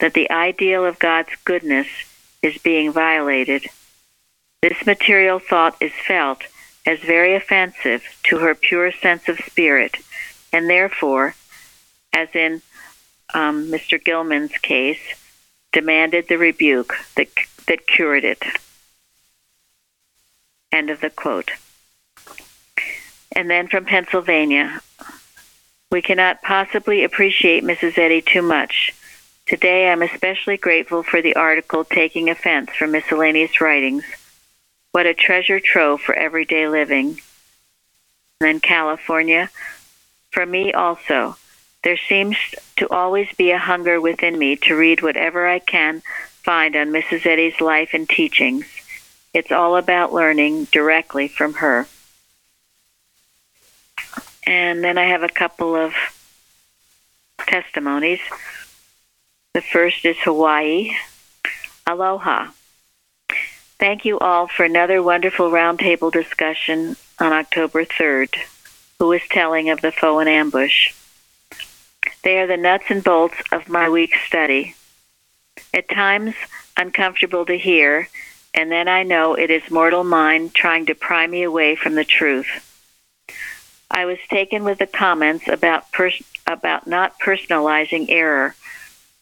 that the ideal of God's goodness is being violated. This material thought is felt as very offensive to her pure sense of spirit, and therefore, as in um, Mr. Gilman's case, demanded the rebuke that, that cured it. End of the quote. And then from Pennsylvania, we cannot possibly appreciate Mrs. Eddy too much. Today I'm especially grateful for the article Taking Offense from Miscellaneous Writings. What a treasure trove for everyday living. And then California, for me also, there seems to always be a hunger within me to read whatever I can find on Mrs. Eddy's life and teachings. It's all about learning directly from her. And then I have a couple of testimonies. The first is Hawaii. Aloha. Thank you all for another wonderful roundtable discussion on October 3rd. Who is telling of the foe in ambush? They are the nuts and bolts of my week's study. At times, uncomfortable to hear, and then I know it is mortal mind trying to pry me away from the truth. I was taken with the comments about pers- about not personalizing error,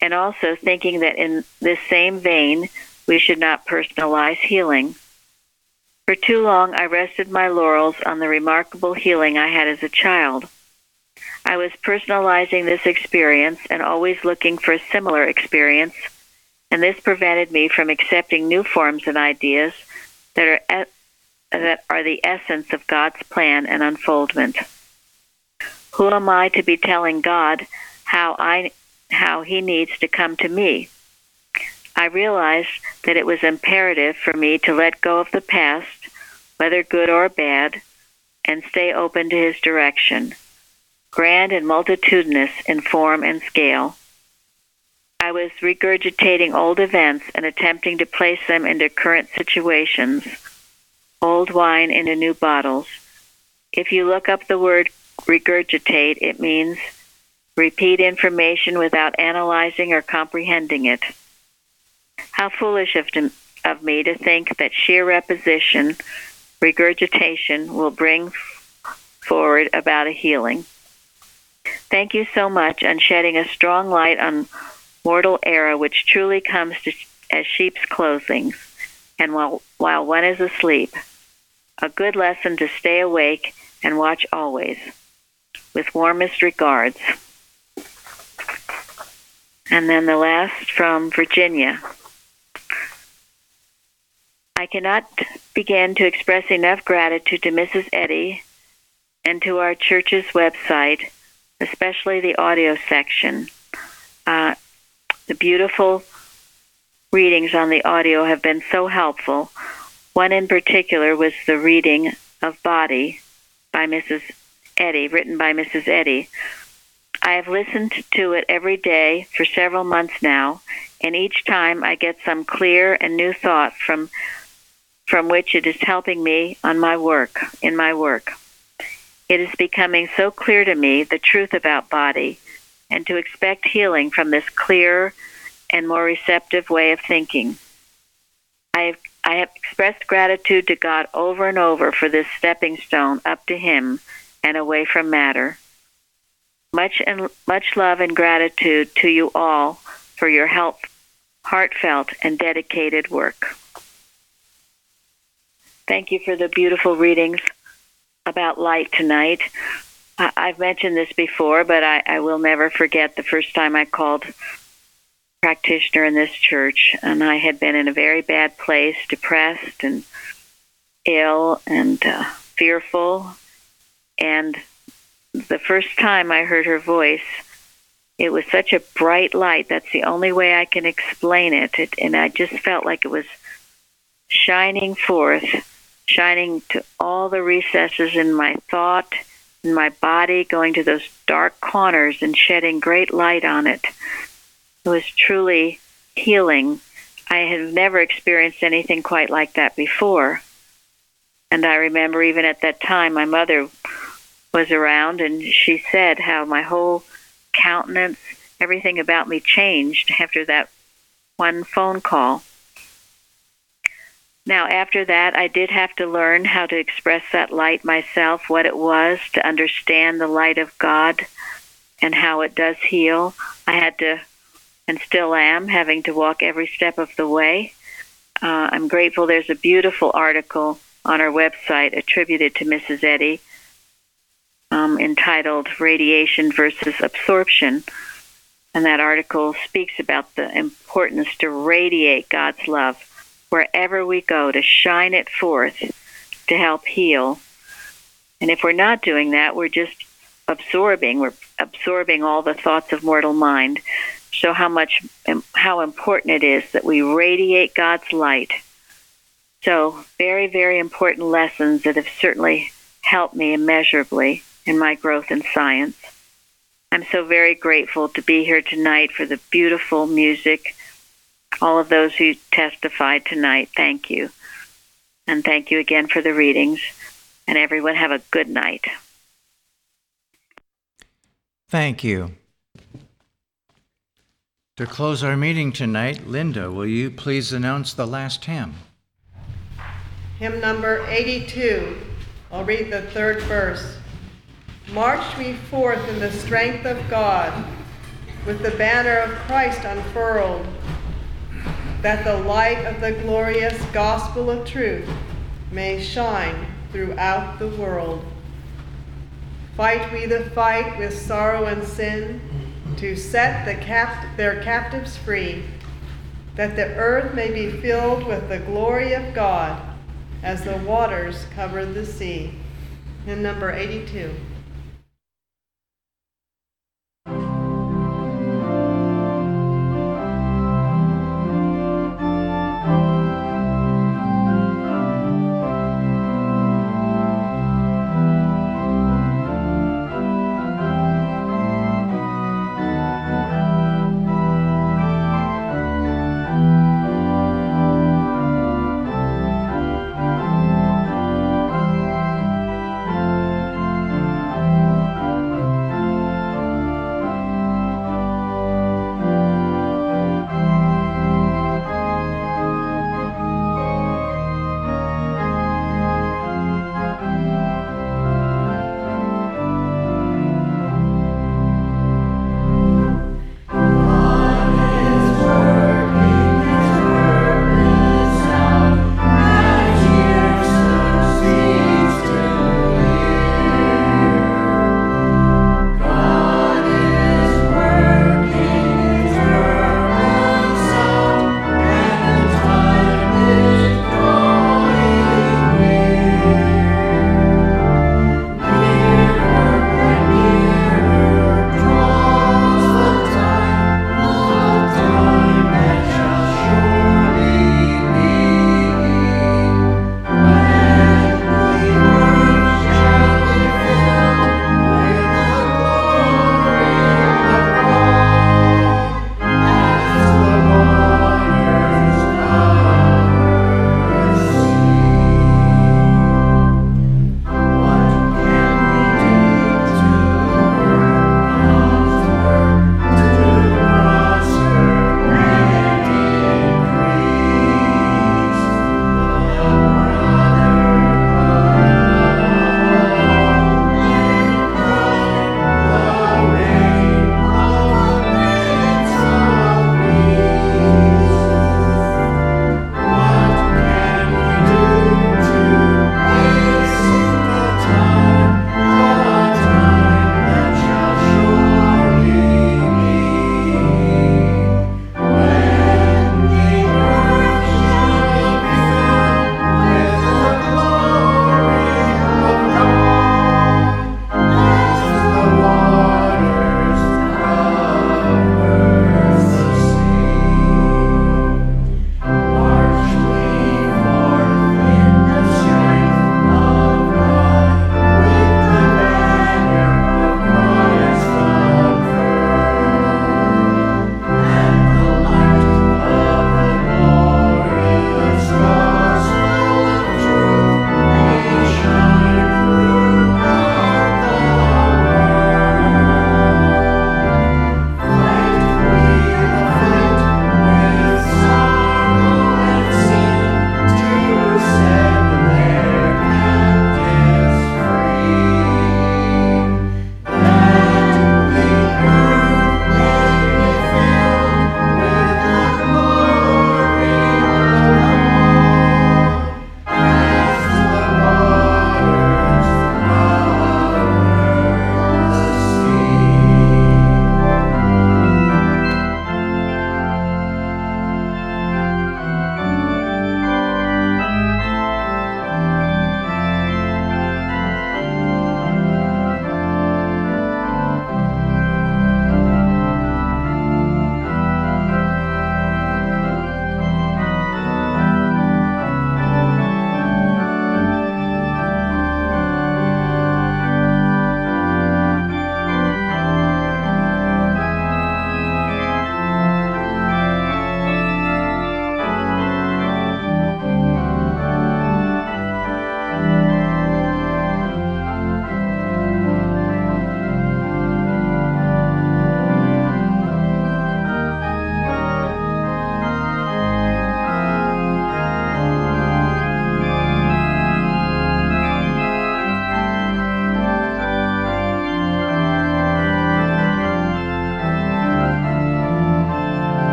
and also thinking that in this same vein, we should not personalize healing. For too long, I rested my laurels on the remarkable healing I had as a child. I was personalizing this experience and always looking for a similar experience, and this prevented me from accepting new forms and ideas that are that are the essence of God's plan and unfoldment. Who am I to be telling God how I how he needs to come to me? I realized that it was imperative for me to let go of the past, whether good or bad, and stay open to his direction grand and multitudinous in form and scale. I was regurgitating old events and attempting to place them into current situations, old wine into new bottles. If you look up the word regurgitate, it means repeat information without analyzing or comprehending it. How foolish of, to, of me to think that sheer repetition, regurgitation, will bring forward about a healing. Thank you so much on shedding a strong light on mortal error which truly comes to, as sheep's clothing, and while, while one is asleep. A good lesson to stay awake and watch always. With warmest regards. And then the last from Virginia. I cannot begin to express enough gratitude to Mrs. Eddy and to our church's website especially the audio section. Uh, the beautiful readings on the audio have been so helpful. One in particular was the reading of Body by Mrs. Eddy, written by Mrs. Eddy. I have listened to it every day for several months now, and each time I get some clear and new thought from from which it is helping me on my work, in my work. It is becoming so clear to me the truth about body and to expect healing from this clearer and more receptive way of thinking. I have, I have expressed gratitude to God over and over for this stepping stone up to Him and away from matter. Much and much love and gratitude to you all for your help, heartfelt and dedicated work. Thank you for the beautiful readings about light tonight. I've mentioned this before, but I, I will never forget the first time I called practitioner in this church, and I had been in a very bad place, depressed and ill and uh, fearful. And the first time I heard her voice, it was such a bright light. That's the only way I can explain it. it and I just felt like it was shining forth shining to all the recesses in my thought, in my body, going to those dark corners and shedding great light on it. It was truly healing. I had never experienced anything quite like that before. And I remember even at that time, my mother was around and she said how my whole countenance, everything about me changed after that one phone call. Now, after that, I did have to learn how to express that light myself, what it was, to understand the light of God and how it does heal. I had to, and still am, having to walk every step of the way. Uh, I'm grateful there's a beautiful article on our website attributed to Mrs. Eddy um, entitled Radiation versus Absorption. And that article speaks about the importance to radiate God's love wherever we go, to shine it forth to help heal. And if we're not doing that, we're just absorbing. We're absorbing all the thoughts of mortal mind. So how much, um, how important it is that we radiate God's light. So very, very important lessons that have certainly helped me immeasurably in my growth in science. I'm so very grateful to be here tonight for the beautiful music. All of those who testified tonight, thank you. And thank you again for the readings. And everyone have a good night. Thank you. To close our meeting tonight, Linda, will you please announce the last hymn? Hymn number 82. I'll read the third verse. March we forth in the strength of God, with the banner of Christ unfurled, that the light of the glorious gospel of truth may shine throughout the world. Fight we the fight with sorrow and sin to set the capt- their captives free, that the earth may be filled with the glory of God as the waters cover the sea. In number 82.